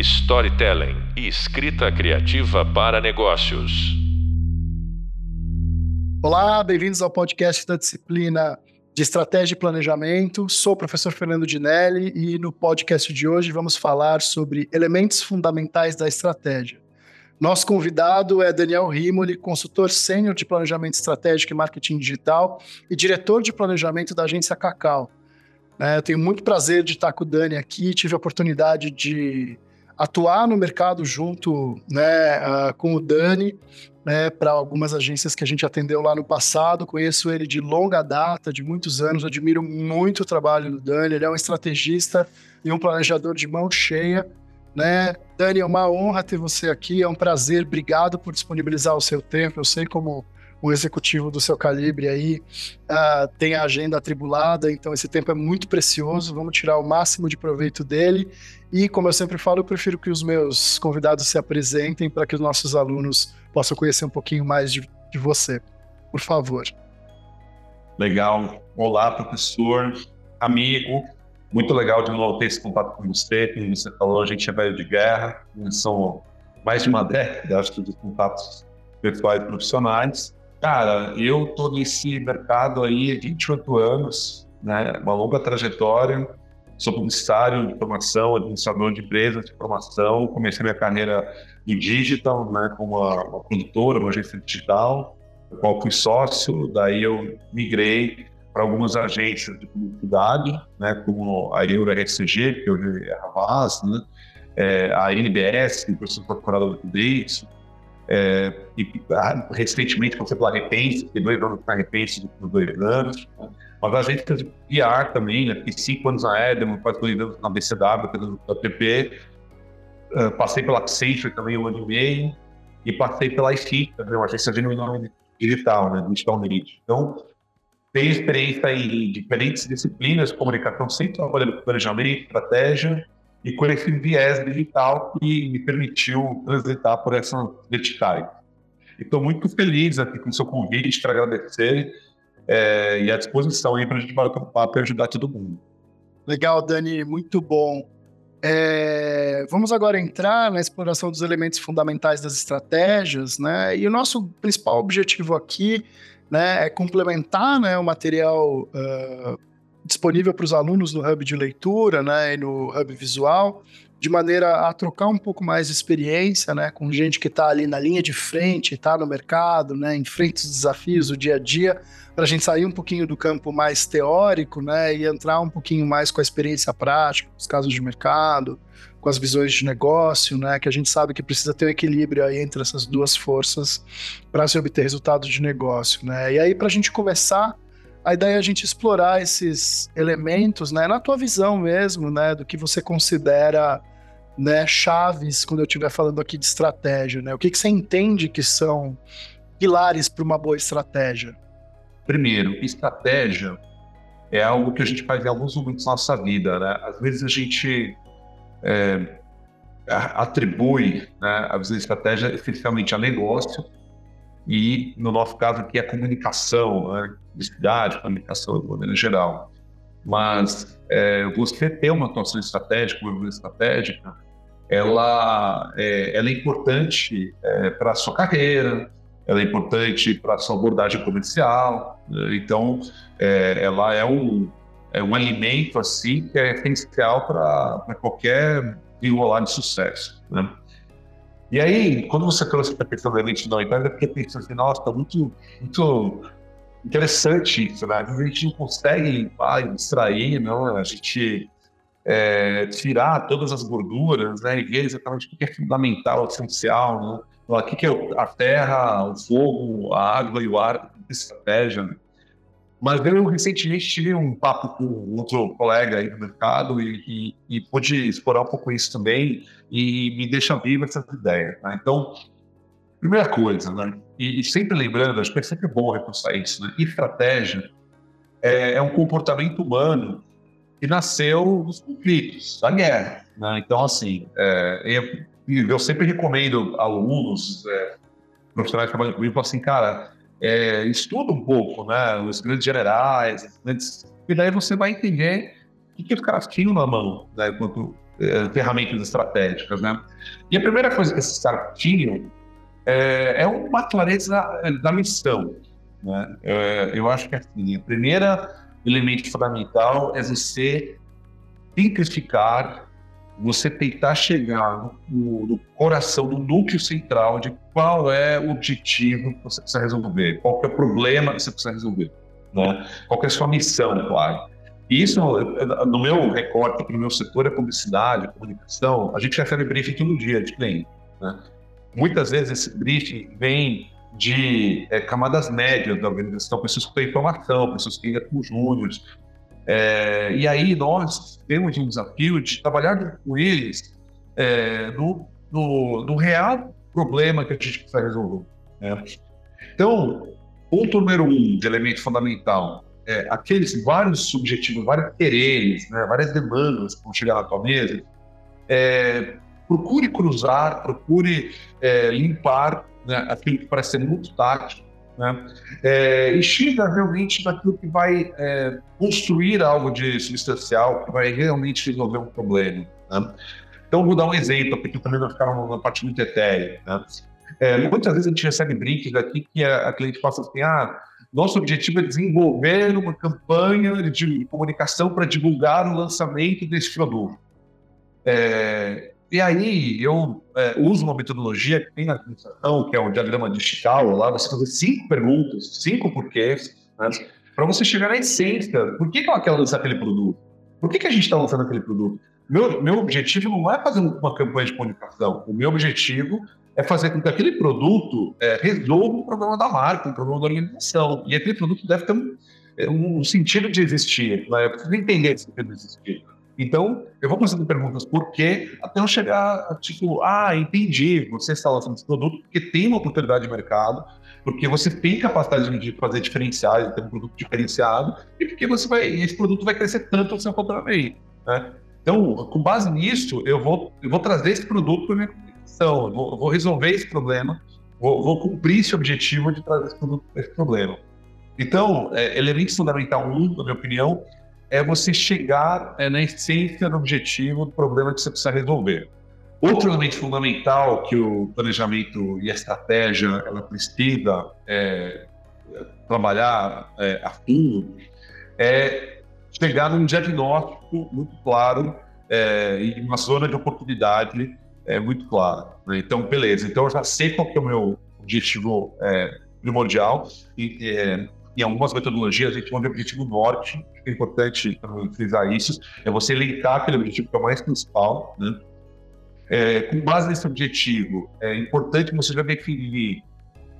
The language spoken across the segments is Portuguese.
storytelling e escrita criativa para negócios. Olá, bem-vindos ao podcast da disciplina de Estratégia e Planejamento. Sou o professor Fernando Dinelli e no podcast de hoje vamos falar sobre elementos fundamentais da estratégia. Nosso convidado é Daniel Rimoli, consultor sênior de planejamento estratégico e marketing digital e diretor de planejamento da agência Cacau. É, eu tenho muito prazer de estar com o Dani aqui, tive a oportunidade de atuar no mercado junto né, uh, com o Dani, né, para algumas agências que a gente atendeu lá no passado. Conheço ele de longa data, de muitos anos, admiro muito o trabalho do Dani. Ele é um estrategista e um planejador de mão cheia. Né? Dani, é uma honra ter você aqui, é um prazer. Obrigado por disponibilizar o seu tempo. Eu sei como um executivo do seu calibre aí uh, tem a agenda atribulada, então esse tempo é muito precioso, vamos tirar o máximo de proveito dele. E, como eu sempre falo, eu prefiro que os meus convidados se apresentem para que os nossos alunos possam conhecer um pouquinho mais de, de você. Por favor. Legal. Olá, professor, amigo. Muito legal de novo ter esse contato com você. Como você falou, a gente é velho de guerra, são mais de uma década, acho de contatos pessoais e profissionais. Cara, eu tô nesse mercado aí há 28 anos, né? Uma longa trajetória. Sou publicitário de formação, administrador de empresas de formação. Comecei minha carreira em digital, né? Com uma, uma produtora, uma agência digital, da qual fui sócio. Daí eu migrei para algumas agências de publicidade, né? Como a Euro RSCG, que hoje é a Havas, né? É, a NBS, que o incorporada do Dates, é, e ah, recentemente você pela Repense, tem dois anos na Repense por dois anos. Mas a gente fez PR também, né? Fiquei cinco anos na Edem, quase dois anos na BCW, pela PP. Uh, ah, passei pela Accenture também um ano e meio. E passei pela IC, também, uma agência nome digital, né? Digital Media. Então, tenho experiência em diferentes disciplinas, comunicação sempre trabalhando com planejamento, estratégia, e com esse viés digital que me permitiu transitar por essa verticais. Estou muito feliz aqui com o seu convite para agradecer é, e à disposição para a gente bater um papo e ajudar todo mundo. Legal, Dani, muito bom. É, vamos agora entrar na exploração dos elementos fundamentais das estratégias, né? E o nosso principal objetivo aqui, né, é complementar, né, o material uh, disponível para os alunos no Hub de leitura né, e no Hub visual, de maneira a trocar um pouco mais de experiência né, com gente que está ali na linha de frente, está no mercado, né, enfrenta os desafios do dia a dia, para a gente sair um pouquinho do campo mais teórico né, e entrar um pouquinho mais com a experiência prática, os casos de mercado, com as visões de negócio, né, que a gente sabe que precisa ter um equilíbrio aí entre essas duas forças para se obter resultados de negócio. Né? E aí, para a gente começar a ideia é a gente explorar esses elementos, né, na tua visão mesmo, né, do que você considera, né, chaves quando eu estiver falando aqui de estratégia, né? O que, que você entende que são pilares para uma boa estratégia? Primeiro, estratégia é algo que a gente faz em alguns momentos da nossa vida, né? Às vezes a gente é, atribui, né, a visão de estratégia essencialmente a negócio, e, no nosso caso aqui, a comunicação, né? Publicidade, comunicação de maneira geral. Mas é, você ter uma atuação estratégica, uma estratégica, ela é, ela é importante é, para a sua carreira, ela é importante para a sua abordagem comercial. Né? Então, é, ela é um, é um alimento assim que é essencial para qualquer enrolar de sucesso. Né? E aí, quando você trouxe a questão da lentidão então eu fiquei pensando assim, nossa, tá muito, muito interessante isso, né? A gente não consegue ah, extrair, não, a gente é, tirar todas as gorduras, né? E ver exatamente o que é fundamental, essencial, né? O que é a terra, o fogo, a água e o ar, estratégia, né? Mas eu recentemente tive um papo com outro colega aí no mercado e, e, e pude explorar um pouco isso também e me deixa viva essas ideias. Né? Então, primeira coisa, né? E, e, sempre lembrando, acho que é sempre bom reforçar isso, né? Estratégia é, é, um comportamento humano que nasceu dos conflitos, da guerra. Né? Então, assim, é, eu, eu, sempre recomendo alunos, é, profissionais que trabalham comigo, assim, cara, é, estuda um pouco, né? Os grandes generais, e daí você vai entender o que, que os caras tinham na mão, né? Enquanto é, ferramentas estratégicas, né? E a primeira coisa que esses caras tinham é, é uma clareza da missão, né? É, eu acho que assim, o primeiro elemento fundamental é você simplificar, você tentar chegar no, no, coração, no núcleo central de qual é o objetivo que você precisa resolver, qual é o problema que você precisa resolver, né? qual é a sua missão, claro. E isso, no meu recorte, no meu setor é publicidade, comunicação, a gente recebe briefing todo dia de cliente. Né? Muitas vezes esse briefing vem de é, camadas médias da organização, pessoas que têm informação, pessoas que têm com júniores. É, e aí nós temos um desafio de trabalhar com eles é, no, no, no, real problema que a gente precisa resolver. Né? Então, ponto número um de elemento fundamental é, aqueles vários subjetivos, vários quereres, né, várias demandas que vão chegar na tua mesa, é, procure cruzar, procure é, limpar né, aquilo que parece ser muito tático, né, é, e chega realmente naquilo que vai é, construir algo de substancial, que vai realmente resolver um problema. Né? Então, vou dar um exemplo, porque também vai ficar uma parte muito etérea. Né? É, muitas vezes a gente recebe brinques aqui que a, a cliente passa assim, ah, nosso objetivo é desenvolver uma campanha de comunicação para divulgar o lançamento desse produto. É, e aí eu é, uso uma metodologia que tem na administração, que é o diagrama de Chicago, lá você fazer cinco perguntas, cinco porquês, né, para você chegar na essência. Por que, que ela quer lançar aquele produto? Por que, que a gente está lançando aquele produto? Meu, meu objetivo não é fazer uma campanha de comunicação. O meu objetivo é fazer com que aquele produto é, resolva um problema da marca, um problema da organização. E aquele produto deve ter um, é, um sentido de existir. Né? Eu preciso entender esse sentido de existir. Então, eu vou fazendo perguntas por quê, até eu chegar tipo, ah, entendi, você está lançando esse produto porque tem uma oportunidade de mercado, porque você tem capacidade de fazer diferenciais, de ter um produto diferenciado, e porque você vai, esse produto vai crescer tanto no seu faturamento. Né? Então, com base nisso, eu vou, eu vou trazer esse produto para minha eu vou, vou resolver esse problema, vou, vou, cumprir esse objetivo de trazer esse, produto, esse problema. Então, é, elemento fundamental um, na minha opinião, é você chegar é, na essência do objetivo do problema que você precisa resolver. Outro elemento fundamental que o planejamento e a estratégia ela precisa é, trabalhar é, a fundo é chegar num diagnóstico muito claro é, e uma zona de oportunidade é muito claro. Né? Então, beleza. Então, eu já sei qual que é o meu objetivo é, primordial e é, em algumas metodologias a gente chama de objetivo norte. É importante frisar isso. É você linkar aquele objetivo que é o mais principal. Né? É, com base nesse objetivo, é importante você já definir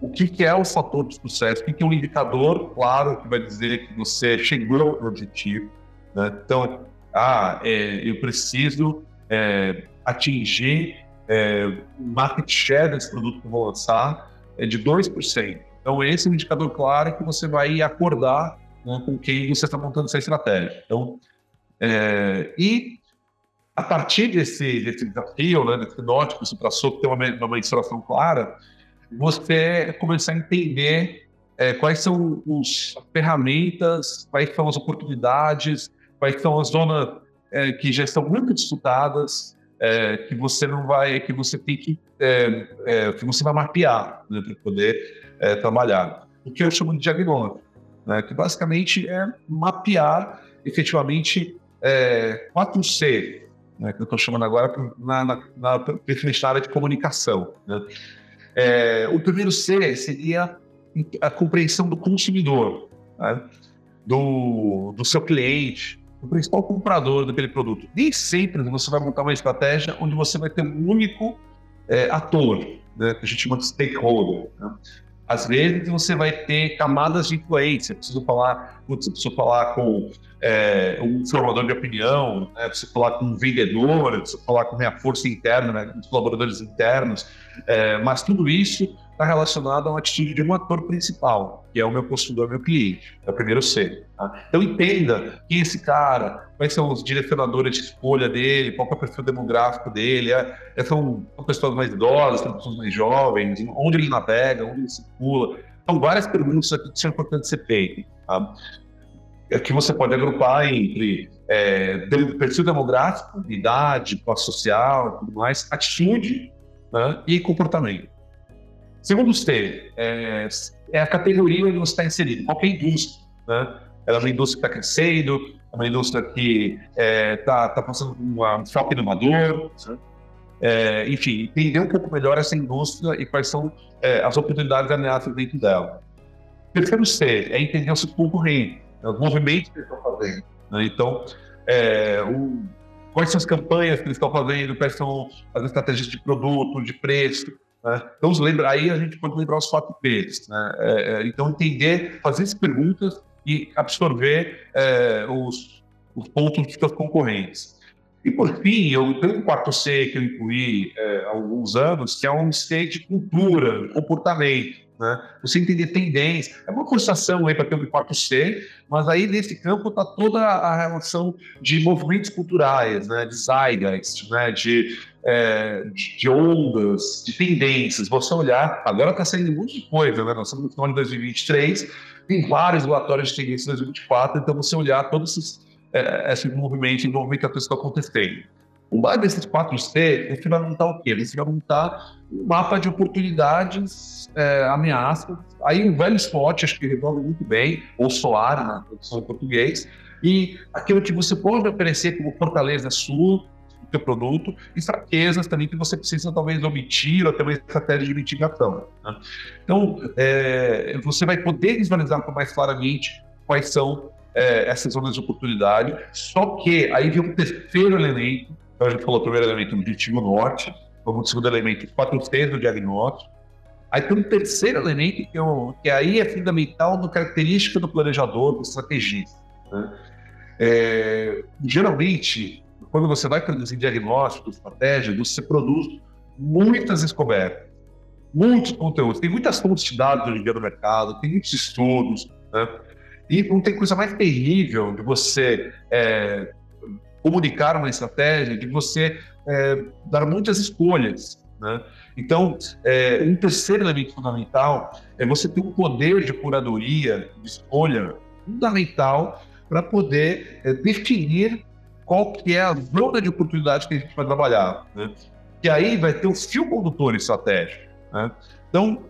o que, que é o fator de sucesso, o que, que é um indicador claro que vai dizer que você chegou ao objetivo. Né? Então, ah, é, eu preciso é, atingir é, market share desse produto que eu vou lançar é de 2%. Então, esse é um indicador claro que você vai acordar né, com quem você está montando essa estratégia. Então, é, e a partir desse, desse desafio, né, desse norte que você traçou, que tem uma, uma mensuração clara, você começar a entender é, quais são as ferramentas, quais são as oportunidades, quais são as zonas é, que já estão muito disputadas, é, que você não vai, que você tem que, é, é, que você vai mapear né, para poder é, trabalhar. O que eu chamo de diagnóstico, né, que basicamente é mapear efetivamente 4C, é, né, que eu estou chamando agora na, na, na, na área de comunicação. Né. É, o primeiro C seria a compreensão do consumidor, né, do, do seu cliente, o principal comprador daquele produto. Nem sempre você vai montar uma estratégia onde você vai ter um único é, ator, né, que a gente chama de stakeholder. Né? Às vezes você vai ter camadas de influência. Preciso falar, putz, preciso falar com é, um formador de opinião, né? preciso falar com um vendedor, preciso falar com minha força interna, né? os colaboradores internos. É, mas tudo isso está relacionado a uma atitude de um ator principal, que é o meu consumidor, meu cliente. É o primeiro C. Tá? Então entenda quem é esse cara, quais são os direcionadores de escolha dele, qual é o perfil demográfico dele, é, é, são, pessoas mais idosas, são pessoas mais jovens, onde ele navega, onde ele circula. São várias perguntas aqui que são importantes ser feitas. Tá? que você pode agrupar entre é, perfil demográfico, idade, classe social, tudo mais, atitude né, e comportamento. Segundo C, é, é, a categoria onde você está inserido, qualquer indústria. Né? Ela é uma indústria que está crescendo, é uma indústria que está é, tá, tá passando por um shopping inovador, é, enfim, entender um pouco melhor essa indústria e quais são é, as oportunidades ameaças dentro dela. Terceiro C é entender o seu concorrente, né, os movimentos que eles estão fazendo. Né? Então, é, o, quais são as campanhas que eles estão fazendo, quais são as estratégias de produto, de preço. Né? Então, lembra, aí a gente pode lembrar os quatro P's. Né? É, é, então, entender, fazer essas perguntas e absorver é, os, os pontos dos seus concorrentes. E, por fim, eu tenho um quarto C que eu incluí é, há alguns anos, que é um C de cultura, comportamento. Né? Você entender tendência. É uma conversação aí para ter um quarto C, mas aí nesse campo está toda a relação de movimentos culturais, né? de zeitgeist, né? de, é, de ondas, de tendências. Você olhar, agora está saindo um monte de coisa, né? nós estamos no final de 2023, tem vários relatórios de tendência em 2024, então você olhar todos esses, é, esses movimentos, movimentações que estão acontecendo. O base desses 4C, ele montar o quê? Ele vai montar um mapa de oportunidades, é, ameaças. Aí um velho spot, acho que resolve muito bem, ou solar, na tradução em português, e aquilo que você pode oferecer como fortaleza sua, do seu produto, e fraquezas também que você precisa talvez omitir, ou ter uma estratégia de mitigação. Né? Então, é, você vai poder visualizar mais claramente quais são é, essas zonas de oportunidade, só que aí vem um terceiro elemento, então a gente falou o primeiro elemento, o objetivo norte, como segundo elemento, T's do diagnóstico. Aí tem um terceiro elemento que, eu, que aí é fundamental no característica do planejador, do estrategista. Né? É, geralmente, quando você vai produzir diagnóstico, estratégia, você produz muitas descobertas, muitos conteúdos. Tem muitas fontes de dados hoje em dia no mercado, tem muitos estudos. Né? E não tem coisa mais terrível de você é, comunicar uma estratégia, de você é, dar muitas escolhas. Né? Então, é, um terceiro elemento fundamental é você ter um poder de curadoria, de escolha fundamental para poder é, definir qual que é a zona de oportunidade que a gente vai trabalhar. Né? E aí vai ter o fio condutor estratégico. Né? Então,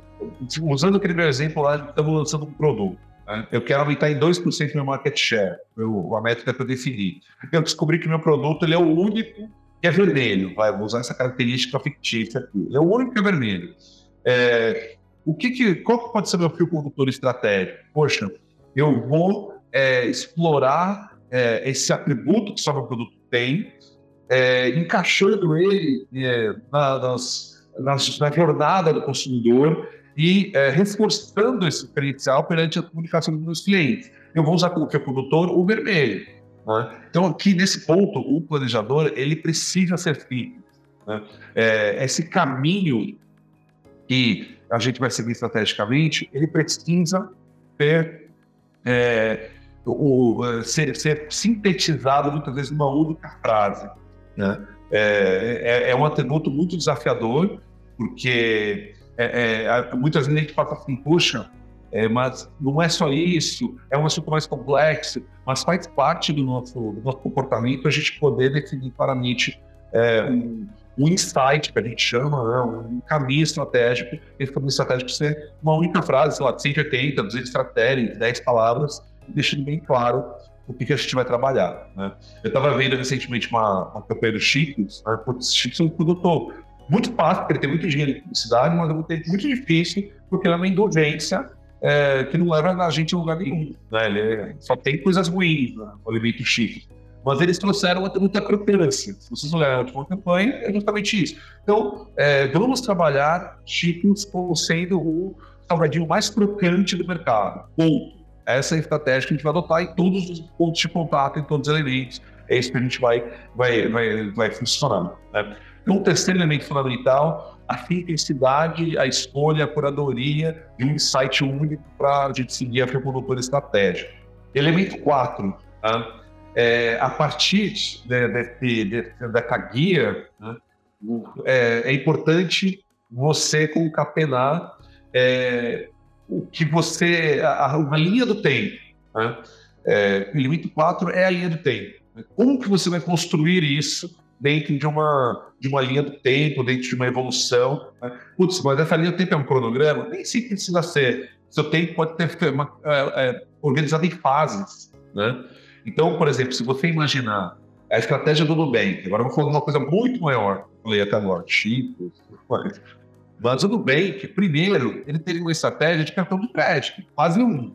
usando aquele meu exemplo lá, estamos lançando um produto. Né? Eu quero aumentar em 2% meu market share, a métrica que eu defini. Eu descobri que meu produto ele é o único que é vermelho. Vai, vou usar essa característica fictícia aqui. Ele é o único que é vermelho. É, o que, que qual pode ser meu fio condutor estratégico? Poxa, eu vou é, explorar é, esse atributo que só meu produto tem, é, encaixando ele é, na, nas, na jornada do consumidor e é, reforçando esse diferencial perante a comunicação dos meus clientes. Eu vou usar como produtor o vermelho. Né? Então, aqui nesse ponto, o planejador ele precisa ser feito. Né? É, esse caminho que a gente vai seguir estrategicamente, ele precisa ter, é, o, ser, ser, sintetizado muitas vezes numa única frase. Né? É, é, é um atributo muito desafiador, porque é, é, muitas vezes a gente fala assim, puxa, é, mas não é só isso, é um assunto mais complexo, mas faz parte do nosso, do nosso comportamento a gente poder definir claramente é, um, um, insight, que a gente chama, né, um caminho estratégico, esse caminho estratégico ser uma única frase, sei lá, 180, 200 caracteres, 10 palavras, deixando bem claro o que, que a gente vai trabalhar. Né? Eu estava vendo recentemente uma, uma campanha do Cheetos, né? o Cheetos é um produtor muito fácil, porque ele tem muito dinheiro de publicidade, mas é muito difícil, porque ele é uma indulgência é, que não leva a gente a lugar nenhum. Né? Ele só tem coisas ruins, né? o alimento chique. Mas eles trouxeram muita crocância. Se vocês olharem a última campanha, é justamente isso. Então, é, vamos trabalhar Cheetos como sendo o salgadinho mais crocante do mercado. Ponto. Essa é a estratégia que a gente vai adotar em todos os pontos de contato, em todos os elementos. É isso que a gente vai, vai, vai, vai funcionando. Né? Então, o terceiro elemento fundamental, a intensidade, a escolha, a curadoria e um insight único para a gente seguir a produtor estratégico. Elemento 4, tá? é, a partir de, de, de, dessa guia, né? é, é, importante você concatenar é, o que você, a, uma linha do tempo. Né? É, elemento 4 é a linha do tempo. Como que você vai construir isso dentro de uma, de uma linha do tempo, dentro de uma evolução? Né? Putz, mas essa linha do tempo é um cronograma? Nem sempre precisa ser. Seu tempo pode ter uma, é, é, organizado em fases. Né? Então, por exemplo, se você imaginar a estratégia do Nubank, agora eu vou falar de uma coisa muito maior, falei até agora, chip, mas o Nubank, primeiro, ele teria uma estratégia de cartão de crédito, quase um.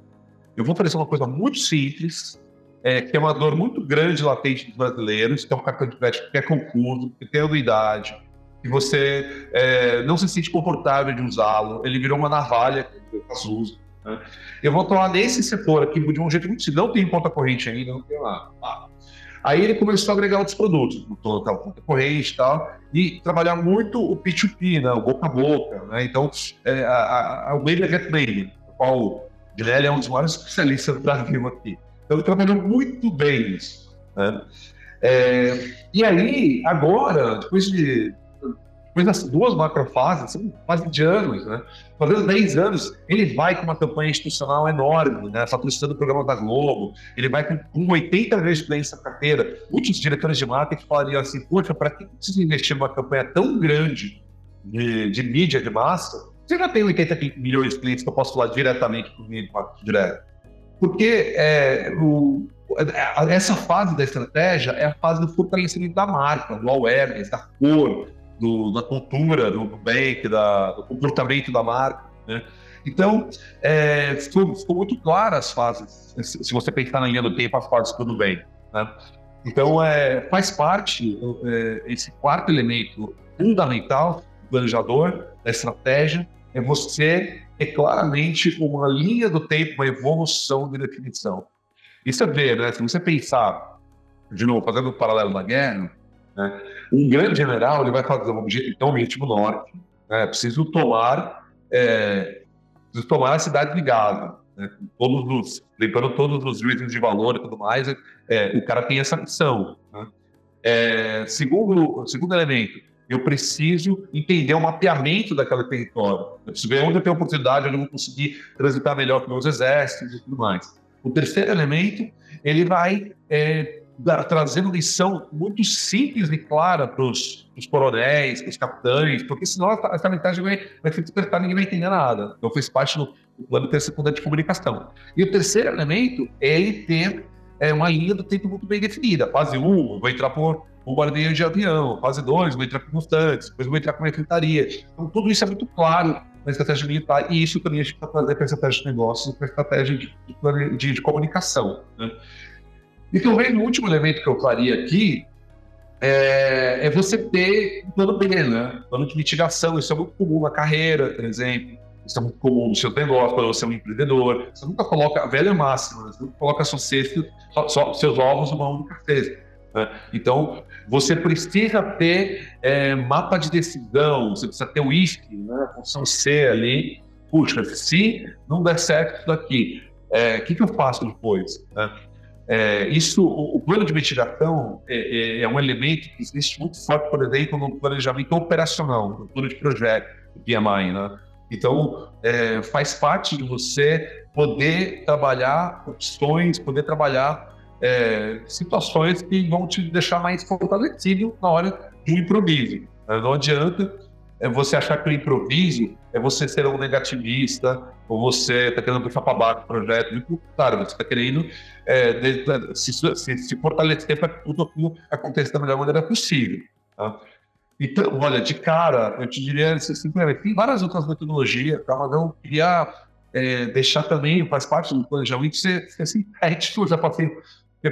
Eu vou oferecer uma coisa muito simples, é, que é uma dor muito grande latente dos brasileiros, que é um cartão de crédito que é confuso, que tem anuidade, que você é, não se sente confortável de usá-lo, ele virou uma navalha que as usa. Né? Eu vou atuar nesse setor aqui de um jeito muito simples, não tem conta corrente ainda, não tem lá. Ah. Aí ele começou a agregar outros produtos, botou tal conta corrente e tal, e trabalhar muito o P2P, né, o boca a boca. Né? Então, é, a, a, o Mailer Get Mailer, o qual o Guilherme é um dos maiores especialistas do Brasil aqui. Então, ele trabalhou muito bem isso. Né? É, e aí, agora, depois de depois das duas macrofases, são quase de anos, né? Fazendo 10 anos, ele vai com uma campanha institucional enorme, né? Patrocinando o programa da Globo, ele vai com, com 80 vezes de clientes na carteira. Muitos diretores de marketing falariam assim: poxa, para que precisa investir numa campanha tão grande de, de mídia de massa? Você já tem 80 milhões de clientes que eu posso falar diretamente comigo, direto. Porque é, o, essa fase da estratégia é a fase do fortalecimento da marca, do awareness, da cor, do, da cultura do Nubank, da, do comportamento da marca. Né? Então, é, ficou, ficou, muito claro as fases, se você pensar na linha do tempo, as fases do Nubank. Né? Então, é, faz parte, é, esse quarto elemento fundamental do planejador, da estratégia, é você ter claramente uma linha do tempo, uma evolução de definição. Isso é ver, né? Se você pensar, de novo, fazendo o um paralelo da guerra, né? Um grande general ele vai fazer um objetivo, então, objetivo norte. Né? Preciso tomar, é, preciso tomar a cidade de Gaza. Né? Todos os, lembrando todos os juízes de valor e tudo mais, é, o cara tem essa missão. Né? É, segundo, segundo elemento, eu preciso entender o mapeamento daquele território. Eu preciso ver onde eu tenho oportunidade, onde eu vou conseguir transitar melhor com meus exércitos e tudo mais. O terceiro elemento, ele vai é, trazendo lição muito simples e clara para os coronéis, para os capitães, porque senão essa mensagem vai, vai ser despertar ninguém vai entender nada. Então fez parte do, plano terceiro de comunicação. E o terceiro elemento é ele ter é, uma linha do tempo muito bem definida. Fase 1, um, vou entrar por bombardeio de avião. Fase 2, vou entrar com constantes. Depois vou entrar com infiltraria. Então tudo isso é muito claro na estratégia militar e isso também a gente está fazendo para a estratégia de negócios, para a estratégia de, de, de comunicação. Né? E talvez o último elemento que eu faria aqui é, é, você ter um plano B, né? Plano de mitigação. Isso é muito comum na carreira, por exemplo. Isso é muito comum no seu negócio, quando você é um empreendedor. Você nunca coloca a velha máxima, você nunca coloca seu cesto, só, seus ovos numa única cesta. Né? Então, você precisa ter é, mapa de decisão, você precisa ter o ISC, né? função C ali. Puxa, se não der certo isso daqui, o é, que, que eu faço depois? Né? É, isso, o, o, plano de mitigação é, é, é, um elemento que existe muito forte, por exemplo, no planejamento operacional, no plano de projeto, PMI, né? Então, é, faz parte de você poder trabalhar opções, poder trabalhar é, situações que vão te deixar mais fortalecido na hora do improviso. Não adianta é você achar que o improviso é você ser um negativista, ou você está querendo puxar para baixo o projeto. Claro, você está querendo é, se, se, se, fortalecer para tudo aquilo da melhor maneira possível. Tá? Então, olha, de cara, eu te diria assim, tem várias outras metodologias, tá? mas eu queria é, deixar também, faz parte do planejamento, ser, ser sintético, já passei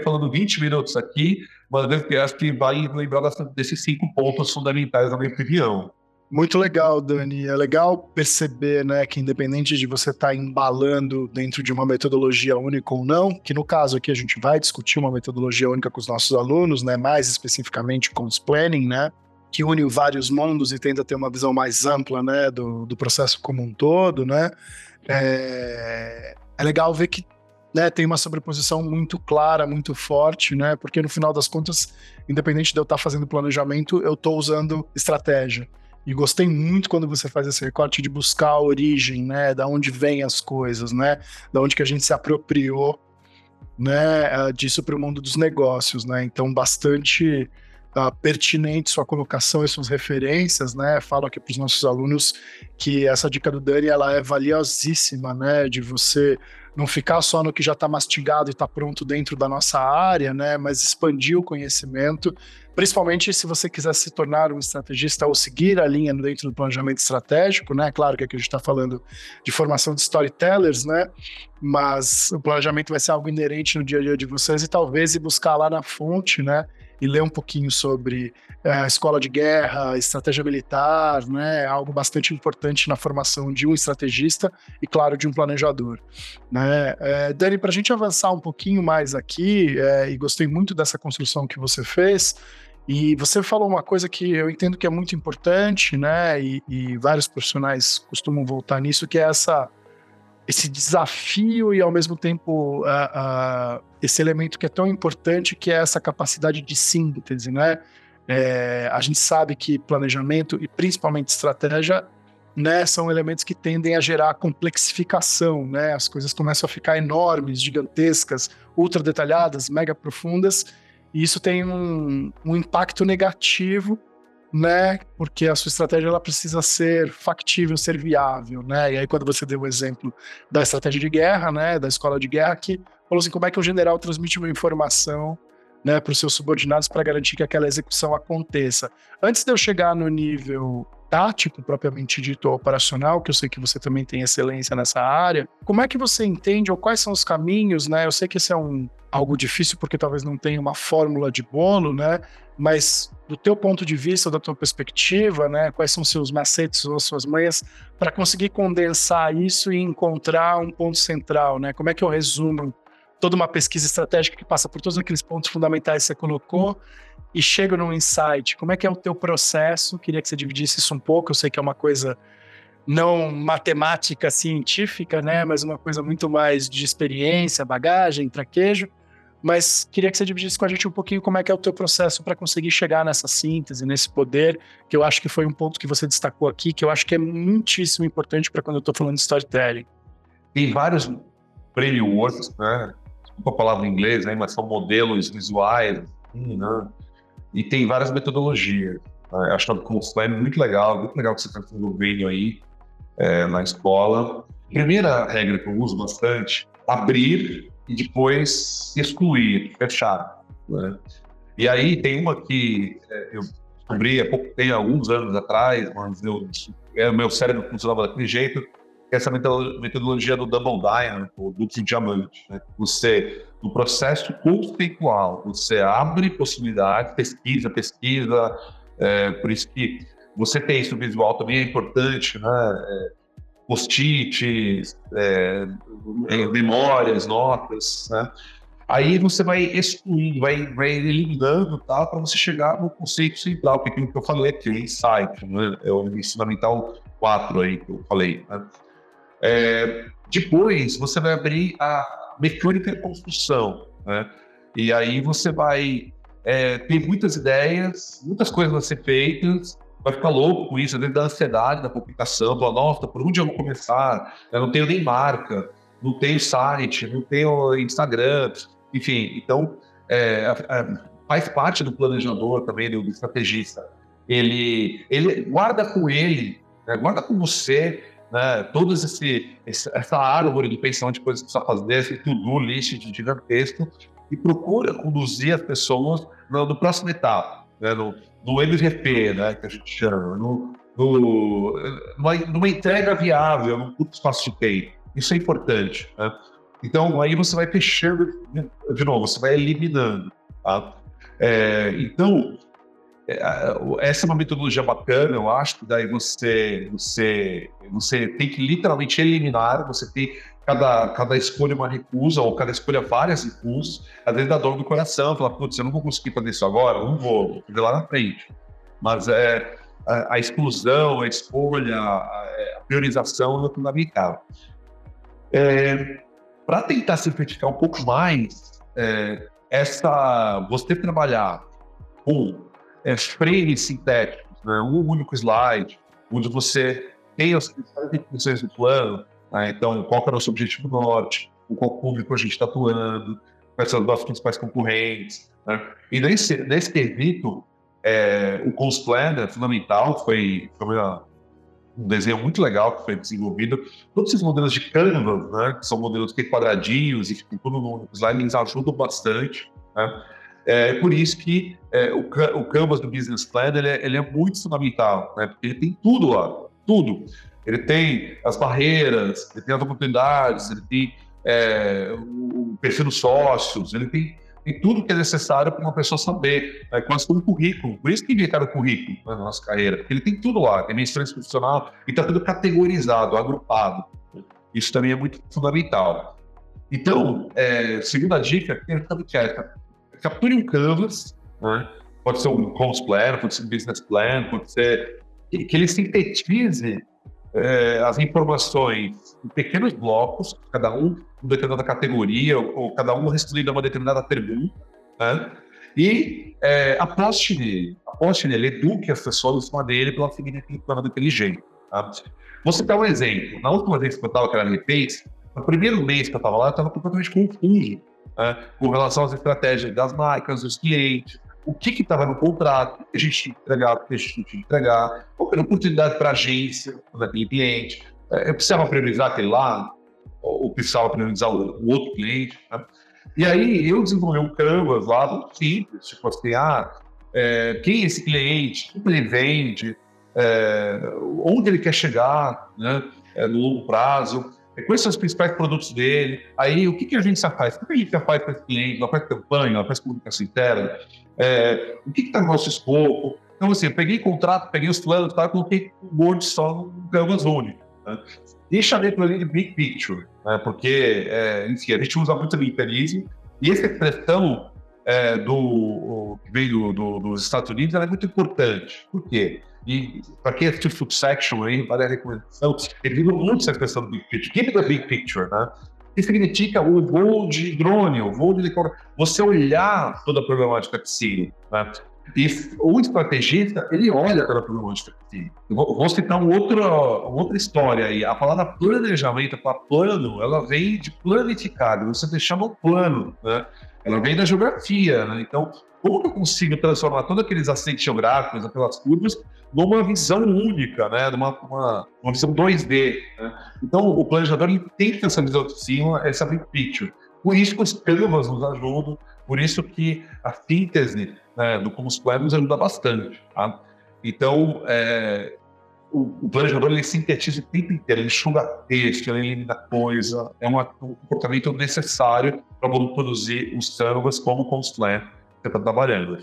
falando 20 minutos aqui, mas eu acho que vai lembrar desses cinco pontos fundamentais da minha opinião. Muito legal, Dani. É legal perceber, né, que independente de você estar tá embalando dentro de uma metodologia única ou não, que no caso aqui a gente vai discutir uma metodologia única com os nossos alunos, né, mais especificamente com os planning, né, que une vários mundos e tenta ter uma visão mais ampla, né, do, do processo como um todo, né. É, é legal ver que né, tem uma sobreposição muito clara, muito forte, né? Porque no final das contas, independente de eu estar tá fazendo planejamento, eu estou usando estratégia. E gostei muito quando você faz esse recorte de buscar a origem, né? Da onde vem as coisas, né? Da onde que a gente se apropriou né, disso para o mundo dos negócios, né? Então, bastante pertinente sua colocação e suas referências, né? Falo aqui para os nossos alunos que essa dica do Dani ela é valiosíssima, né? De você não ficar só no que já está mastigado e está pronto dentro da nossa área, né? Mas expandir o conhecimento, principalmente se você quiser se tornar um estrategista ou seguir a linha dentro do planejamento estratégico, né? Claro que aqui a gente está falando de formação de storytellers, né? Mas o planejamento vai ser algo inerente no dia a dia de vocês e talvez ir buscar lá na fonte, né? E ler um pouquinho sobre é, escola de guerra, estratégia militar, né, algo bastante importante na formação de um estrategista e, claro, de um planejador. Né? É, Dani, para a gente avançar um pouquinho mais aqui, é, e gostei muito dessa construção que você fez, e você falou uma coisa que eu entendo que é muito importante, né? E, e vários profissionais costumam voltar nisso, que é essa esse desafio e ao mesmo tempo uh, uh, esse elemento que é tão importante que é essa capacidade de síntese, né? É, a gente sabe que planejamento e principalmente estratégia né, são elementos que tendem a gerar complexificação, né? As coisas começam a ficar enormes, gigantescas, ultra detalhadas, mega profundas, e isso tem um, um impacto negativo né? Porque a sua estratégia ela precisa ser factível, ser viável, né? E aí quando você deu o exemplo da estratégia de guerra, né, da escola de guerra, que falou assim, como é que o general transmite uma informação, né, para os seus subordinados para garantir que aquela execução aconteça? Antes de eu chegar no nível tático propriamente dito operacional, que eu sei que você também tem excelência nessa área, como é que você entende ou quais são os caminhos, né? Eu sei que esse é um algo difícil porque talvez não tenha uma fórmula de bolo, né? Mas do teu ponto de vista, da tua perspectiva, né, quais são seus macetes ou suas manhas para conseguir condensar isso e encontrar um ponto central, né? Como é que eu resumo toda uma pesquisa estratégica que passa por todos aqueles pontos fundamentais que você colocou e chego num insight? Como é que é o teu processo? Queria que você dividisse isso um pouco. Eu sei que é uma coisa não matemática científica, né, mas uma coisa muito mais de experiência, bagagem, traquejo mas queria que você dividisse com a gente um pouquinho como é que é o teu processo para conseguir chegar nessa síntese, nesse poder, que eu acho que foi um ponto que você destacou aqui, que eu acho que é muitíssimo importante para quando eu estou falando de storytelling. Tem vários frameworks, né? Desculpa a palavra em inglês, né? Mas são modelos visuais, assim, né? E tem várias metodologias. Né? Acho que é muito legal, muito legal que você está desenvolvendo aí é, na escola. Primeira regra que eu uso bastante, abrir e depois excluir, fechar. Né? E aí tem uma que é, eu descobri há pouco tempo, alguns anos atrás, mas eu, é, meu cérebro funcionava daquele jeito, essa metodologia do double diamond, ou duplo diamante. Né? Você, no processo conceitual, você abre possibilidades, pesquisa, pesquisa, é, por isso que você tem isso visual também é importante, né? É, post-its, é, é, memórias, notas, né? Aí você vai excluindo, vai, vai eliminando tá, para você chegar no conceito central, que é aquilo que eu falei aqui, insight, né? é o fundamental 4 aí que eu falei. Né? É, depois você vai abrir a mecânica de construção, né? E aí você vai é, ter muitas ideias, muitas coisas a ser feitas, vai ficar louco com isso, dentro da ansiedade da publicação, do nossa, por onde eu vou começar? Eu não tenho nem marca, não tenho site, não tenho Instagram, enfim. Então, é, é, faz parte do planejador também, do estrategista. Ele, ele guarda com ele, né, guarda com você, né, esse, essa árvore de pensamento de coisas que precisa fazer, esse to-do list gigantesco, e procura conduzir as pessoas no, no próximo etapa, né, no, no MVP, né, que a gente chama, no, no, numa, numa entrega viável, num curto espaço de tempo. Isso é importante. Né? Então, aí você vai fechando, de novo, você vai eliminando. Tá? É, então, essa é uma metodologia bacana, eu acho, que daí você, você, você tem que literalmente eliminar, você tem cada, cada escolha uma recusa, ou cada escolha várias recusas, às vezes dá dor do coração, fala, putz, eu não vou conseguir fazer isso agora, não vou, vou lá na frente. Mas é, a, a exclusão, a escolha, a, a priorização é fundamental. É, Para tentar simplificar um pouco mais, é, essa, você trabalhar com é, frames sintéticos, né, um único slide, onde você tem as definições do plano, né, então qual é o nosso objetivo norte, com qual público a gente está atuando, quais são os nossos principais concorrentes. Né? E nesse, nesse quesito, é, o Cost Plan é fundamental, foi, foi uma, um desenho muito legal que foi desenvolvido. Todos esses modelos de Canvas, né, que são modelos que quadradinhos e ficam tudo no slide, eles ajudam bastante. Né? É por isso que é, o, o Canvas do Business Plan ele é, ele é muito fundamental, né? porque ele tem tudo lá, tudo. Ele tem as barreiras, ele tem as oportunidades, ele tem é, o perfil dos sócios, ele tem, tem tudo que é necessário para uma pessoa saber, né? quase como um currículo. Por isso que inventaram o currículo na nossa carreira, porque ele tem tudo lá, tem experiência profissional e está tudo categorizado, agrupado. Isso também é muito fundamental. Então, é, segunda dica, que é capture um canvas, né? pode ser um cost plan, pode ser um business plan, pode ser que ele sintetize é, as informações em pequenos blocos, cada um uma determinada categoria, ou, ou, cada um respondido a uma determinada pergunta, né? e é, aposte nele, aposte nele, eduque as pessoas em cima dele pela seguinte plano inteligente. Tá? Vou citar um exemplo. Na última vez que eu estava com a fez, no primeiro mês que eu estava lá, eu estava completamente confuso né, com relação às estratégias das marcas, dos clientes, o que estava no contrato, a gente tinha que entregar, a gente tinha que entregar, qual era a oportunidade para a agência, para aquele cliente. É, eu precisava priorizar aquele lá, ou precisava priorizar o, o outro cliente. Né? E aí eu desenvolvi um canvas lá muito simples, tipo assim, ah, é, quem é esse cliente, o que ele vende, é, onde ele quer chegar né, é, no longo prazo. É, quais são os principais produtos dele? Aí, o que, que a gente já faz? O que a gente já faz para esse cliente? Ela faz campanha, ela faz comunicação interna? É, o que está no nosso escopo? Então, assim, eu peguei contrato, peguei os planos, tá, coloquei um Word só no único. Né? Chamei para ali de Big Picture, né? porque, é, enfim, a gente usa muito Liperize, e essa expressão é, do, que veio do, do, dos Estados Unidos é muito importante. Por quê? E para quem assistiu Subsection aí, vale a recomendação, ele viu muito essa questão do Big Picture. Give the Big Picture, né? que significa o voo de drone, o voo de você olhar toda a problemática de. Né? E o estrategista, ele olha toda a problemática Siri. Vou, vou citar um outro, uma outra história aí. A palavra planejamento, para plano, ela vem de planificar, você deixar no plano, né? Ela vem da geografia, né? Então, como eu consigo transformar todos aqueles acentos geográficos, aquelas curvas, numa visão única, né? Numa uma, uma visão 2D. Né? Então, o planejador ele tem que ter essa visão de cima, essa big picture. Por isso que os canvas nos ajudam, por isso que a síntese né, do Comus Plan nos ajuda bastante. Tá? Então, é, o, o, planejador ele sintetiza o tempo inteiro, ele enxuga texto, ele elimina coisa, é um comportamento necessário para produzir os canvas como o Comus Plan você está trabalhando.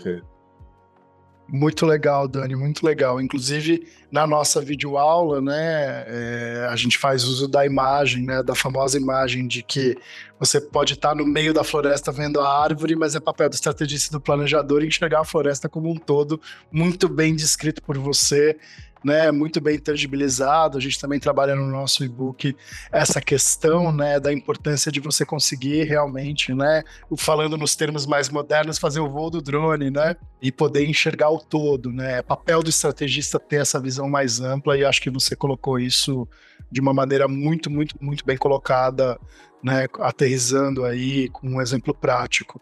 Muito legal, Dani, muito legal. Inclusive, na nossa videoaula, né, é, a gente faz uso da imagem, né, da famosa imagem de que você pode estar no meio da floresta vendo a árvore, mas é papel do estrategista do planejador enxergar a floresta como um todo, muito bem descrito por você né, muito bem tangibilizado. A gente também trabalha no nosso e-book essa questão, né, da importância de você conseguir realmente, né, falando nos termos mais modernos, fazer o voo do drone, né, e poder enxergar o todo, né. É papel do estrategista ter essa visão mais ampla e acho que você colocou isso de uma maneira muito, muito, muito bem colocada, né, aterrizando aí com um exemplo prático.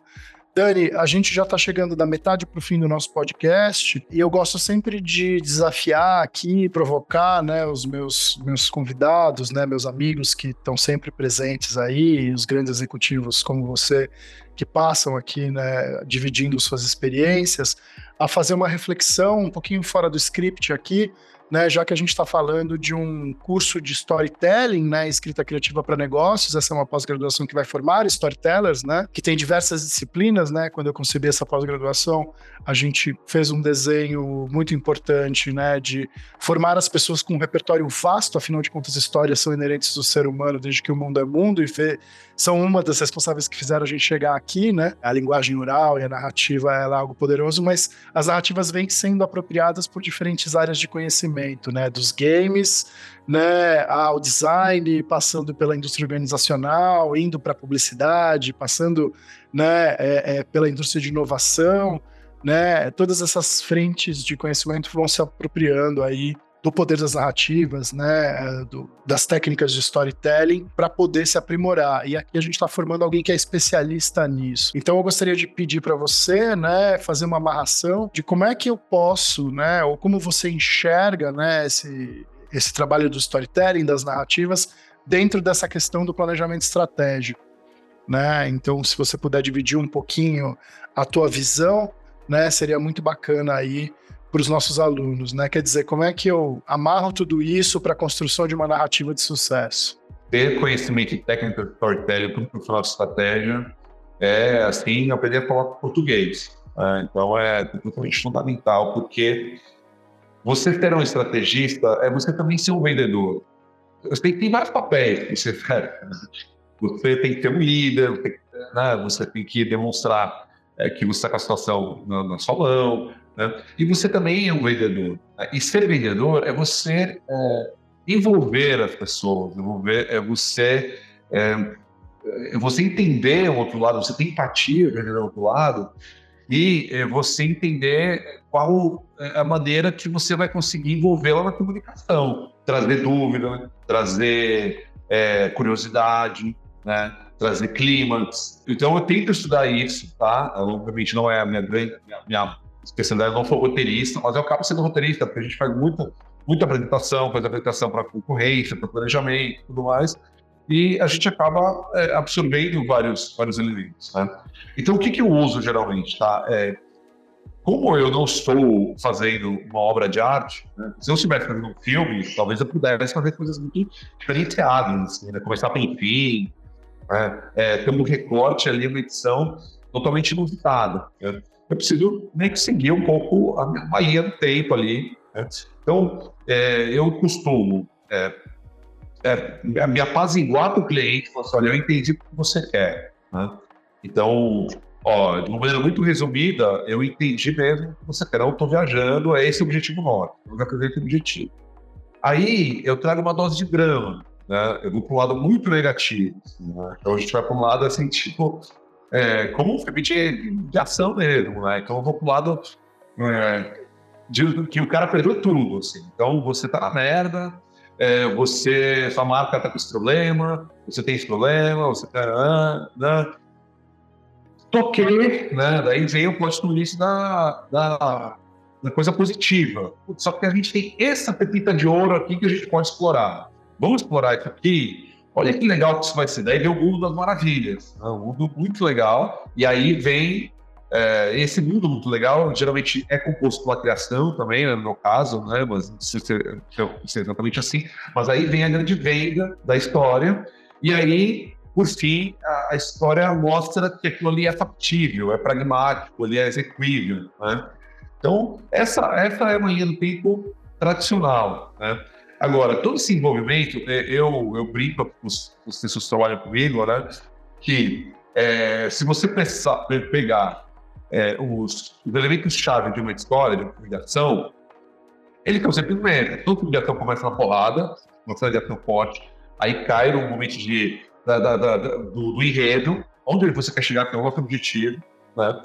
Dani, a gente já está chegando da metade para o fim do nosso podcast e eu gosto sempre de desafiar aqui, provocar, né, os meus, meus convidados, né, meus amigos que estão sempre presentes aí, os grandes executivos como você que passam aqui, né, dividindo suas experiências, a fazer uma reflexão um pouquinho fora do script aqui né, já que a gente está falando de um curso de storytelling, né, escrita criativa para negócios, essa é uma pós-graduação que vai formar storytellers, né, que tem diversas disciplinas, né, quando eu concebi essa pós-graduação, a gente fez um desenho muito importante, né, de formar as pessoas com um repertório vasto, afinal de contas, histórias são inerentes do ser humano desde que o mundo é mundo e são uma das responsáveis que fizeram a gente chegar aqui, né, a linguagem oral e a narrativa é algo poderoso, mas as narrativas vêm sendo apropriadas por diferentes áreas de conhecimento desenvolvimento, né, dos games, né, ao design, passando pela indústria organizacional, indo para a publicidade, passando, né, é, é, pela indústria de inovação, né, todas essas frentes de conhecimento vão se apropriando aí do poder das narrativas, né, do, das técnicas de storytelling para poder se aprimorar. E aqui a gente está formando alguém que é especialista nisso. Então eu gostaria de pedir para você, né, fazer uma amarração de como é que eu posso, né, ou como você enxerga, né, esse, esse trabalho do storytelling, das narrativas, dentro dessa questão do planejamento estratégico. Né? Então, se você puder dividir um pouquinho a tua visão, né, seria muito bacana aí para os nossos alunos, né? Quer dizer, como é que eu amarro tudo isso para a construção de uma narrativa de sucesso? Ter conhecimento técnico de storytelling para profissional de estratégia é, assim, aprender a falar português. Né? Então, é totalmente fundamental, porque você ter um estrategista é você também ser um vendedor. Você tem, tem vários papéis que você faz. Você tem que ter um líder, você tem, né? você tem que demonstrar é, que você está com a situação na, sua mão, né? E você também é um vendedor. Né? E ser vendedor é você é, envolver as pessoas, envolver, é você é, é você entender o outro lado, você tem empatia do outro lado e é, você entender qual é a maneira que você vai conseguir envolvê-la na comunicação, trazer dúvida, trazer é, curiosidade, né? trazer clímax. Então eu tento estudar isso, tá? Obviamente não é a minha minha, minha especialidade não sou roteirista, mas eu acabo sendo roteirista, porque a gente faz muita, muita apresentação, faz apresentação para concorrência, para planejamento e tudo mais, e a gente acaba é, absorvendo vários, vários elementos. Né? Então, o que, que eu uso geralmente? Tá? É, como eu não estou fazendo uma obra de arte, né? se eu estivesse fazendo um filme, talvez eu pudesse fazer coisas muito diferenciadas, assim, né? começar pelo fim, né? é, ter um recorte ali, uma edição totalmente inusitada. Né? Eu preciso meio que seguir um pouco a minha linha do tempo ali. Né? Então, é, eu costumo é, é, me apaziguar com o cliente, falar assim, olha, eu entendi o que você quer. Né? Então, ó, de uma maneira muito resumida, eu entendi mesmo o que você quer. Eu estou viajando, é esse o objetivo nosso. Eu já apresento o objetivo. Aí, eu trago uma dose de grama. Né? Eu vou para um lado muito negativo. Né? Então, a gente vai para um lado assim, tipo, é, como um filme de, de ação mesmo, né? Então eu vou pro lado é, de, que o cara perdeu tudo, assim. Então você tá na merda, é, você, sua marca tá com esse problema, você tem esse problema, você tá... Toquei, né? Daí veio o plot twist da, da, da coisa positiva. Só que a gente tem essa pepita de ouro aqui que a gente pode explorar. Vamos explorar isso aqui Olha que legal que isso vai ser. Daí vem o mundo das maravilhas, né? um mundo muito legal. E aí vem é, esse mundo muito legal, geralmente é composto pela criação também, né, no meu caso, né? Mas não sei se é exatamente assim. Mas aí vem a grande venda da história. E aí, por fim, a, a história mostra que aquilo ali é factível, é pragmático, ele é execuível. Né? Então, essa, essa é uma linha do tempo tradicional. Né? Agora, todo esse envolvimento, é, eu, eu brinco com os, os que trabalham comigo, né, que é, se você pensar, pegar é, os, os elementos-chave de uma história, de uma ligação, ele estão sempre meio. Toda ligação começa na porrada, uma cena de ação forte, aí cai no momento de, da, da, da, do, do, enredo, onde você quer chegar, tem um outro objetivo, né?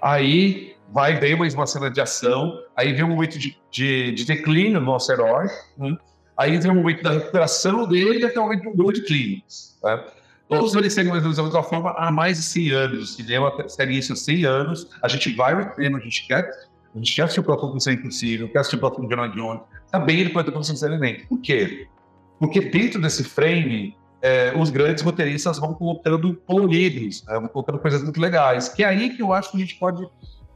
Aí vai, vem mais uma cena de ação, aí vem um momento de, de, de declínio do nosso herói, né? Aí tem o momento da recuperação dele até o momento do de clínicas. Né? Todos eles ou menos da forma há mais de 100 anos. O cinema segue isso há 100 anos. A gente vai vendo, a gente quer, a gente quer assistir o próximo Missão Impossível, quer assistir o próximo Indiana Jones. Também ele pode ter de elemento. Por quê? Porque dentro desse frame, é, os grandes roteiristas vão colocando coloridos, né? vão colocando coisas muito legais. Que é aí que eu acho que a gente pode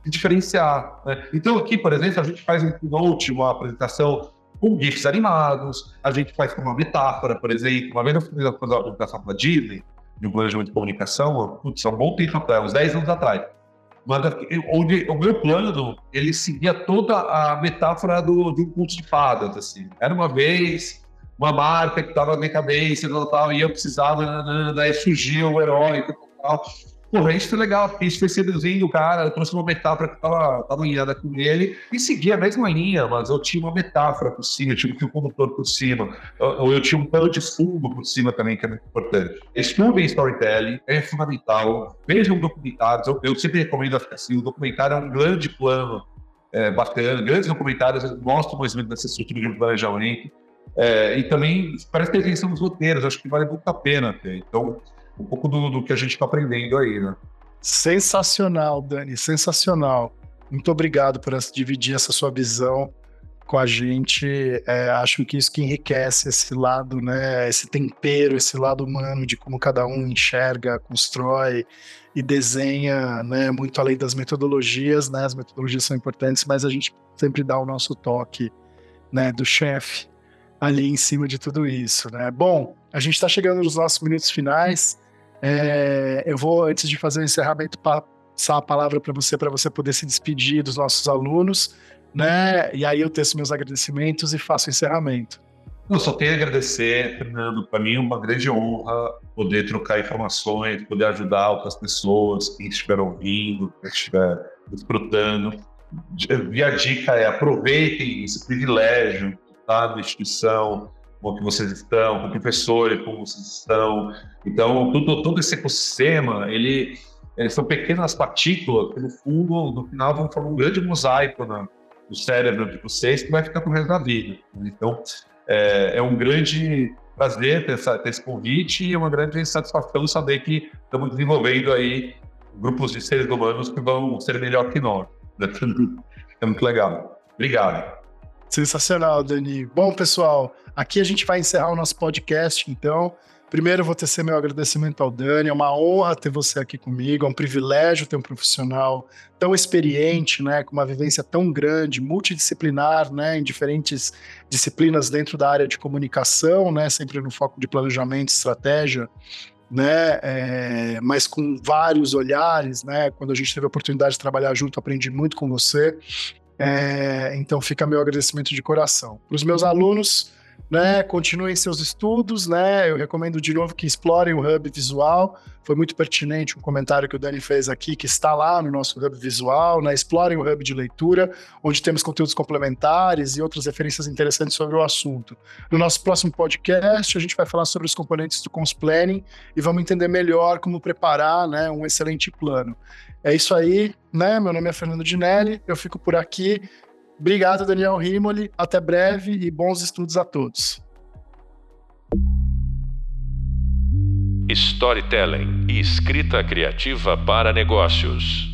diferenciar. Né? Então, aqui, por exemplo, a gente faz um note, uma apresentação com GIFs animados, a gente faz com uma metáfora, por exemplo. Uma vez eu fiz uma apresentação para a Disney, de um planejamento de comunicação, putz, há um bom tempo atrás, uns 10 anos atrás. Mas, onde o meu plano, ele seguia toda a metáfora do, do conto de fadas, assim. Era uma vez uma marca que estava na minha cabeça, tal, tal, e eu precisava, daí surgiu o herói, tal. Porra, isso foi legal, porque isso foi seduzindo o cara, trouxe uma metáfora que tava, tava com ele e seguia a mesma linha, mas eu tinha uma metáfora por cima, eu tinha um fio condutor por cima, ou eu tinha um pano de fundo por cima também, que é muito importante. Estudem storytelling, é fundamental, vejam documentários, eu, eu sempre recomendo assim, o documentário é um grande plano é, bacana, grandes documentários mostram o movimento dessa estrutura de planejamento. É, e também parece ter atenção nos roteiros, acho que vale muito a pena ter. Então, um pouco do, do que a gente está aprendendo aí, né? Sensacional, Dani, sensacional. Muito obrigado por dividir essa sua visão com a gente. É, acho que isso que enriquece esse lado, né? Esse tempero, esse lado humano de como cada um enxerga, constrói e desenha, né? Muito além das metodologias, né? As metodologias são importantes, mas a gente sempre dá o nosso toque, né? Do chefe ali em cima de tudo isso, né? Bom, a gente está chegando nos nossos minutos finais. É, eu vou, antes de fazer o encerramento, passar a palavra para você, para você poder se despedir dos nossos alunos, né? E aí eu teço meus agradecimentos e faço o encerramento. Eu só tenho a agradecer, Fernando. Para mim é uma grande honra poder trocar informações, poder ajudar outras pessoas, quem estiver ouvindo, quem estiver desfrutando. Minha dica é aproveitem esse privilégio tá, da instituição, como que vocês estão, com professores, como vocês estão. Então, todo, todo esse ecossistema, ele, eles são pequenas partículas que, no fundo, no final, vão formar um grande mosaico na, no cérebro de vocês que vai ficar pro resto da vida. Então, é, é um grande prazer ter, essa, ter, esse convite e é uma grande satisfação saber que estamos desenvolvendo aí grupos de seres humanos que vão ser melhor que nós. É muito legal. Obrigado. Sensacional, Dani. Bom, pessoal, aqui a gente vai encerrar o nosso podcast, então. Primeiro, vou tecer meu agradecimento ao Dani. É uma honra ter você aqui comigo. É um privilégio ter um profissional tão experiente, né, com uma vivência tão grande, multidisciplinar, né, em diferentes disciplinas dentro da área de comunicação, né, sempre no foco de planejamento, estratégia, né, é, mas com vários olhares, né. Quando a gente teve a oportunidade de trabalhar junto, aprendi muito com você. É, então fica meu agradecimento de coração. Para os meus alunos, né, continuem seus estudos, né? Eu recomendo de novo que explorem o Hub Visual. Foi muito pertinente um comentário que o Dani fez aqui, que está lá no nosso Hub Visual, né? Explorem o Hub de leitura, onde temos conteúdos complementares e outras referências interessantes sobre o assunto. No nosso próximo podcast, a gente vai falar sobre os componentes do Planning e vamos entender melhor como preparar, né, um excelente plano. É isso aí, né? Meu nome é Fernando Dinelli, eu fico por aqui. Obrigado, Daniel Rimoli. Até breve e bons estudos a todos. Storytelling e escrita criativa para negócios.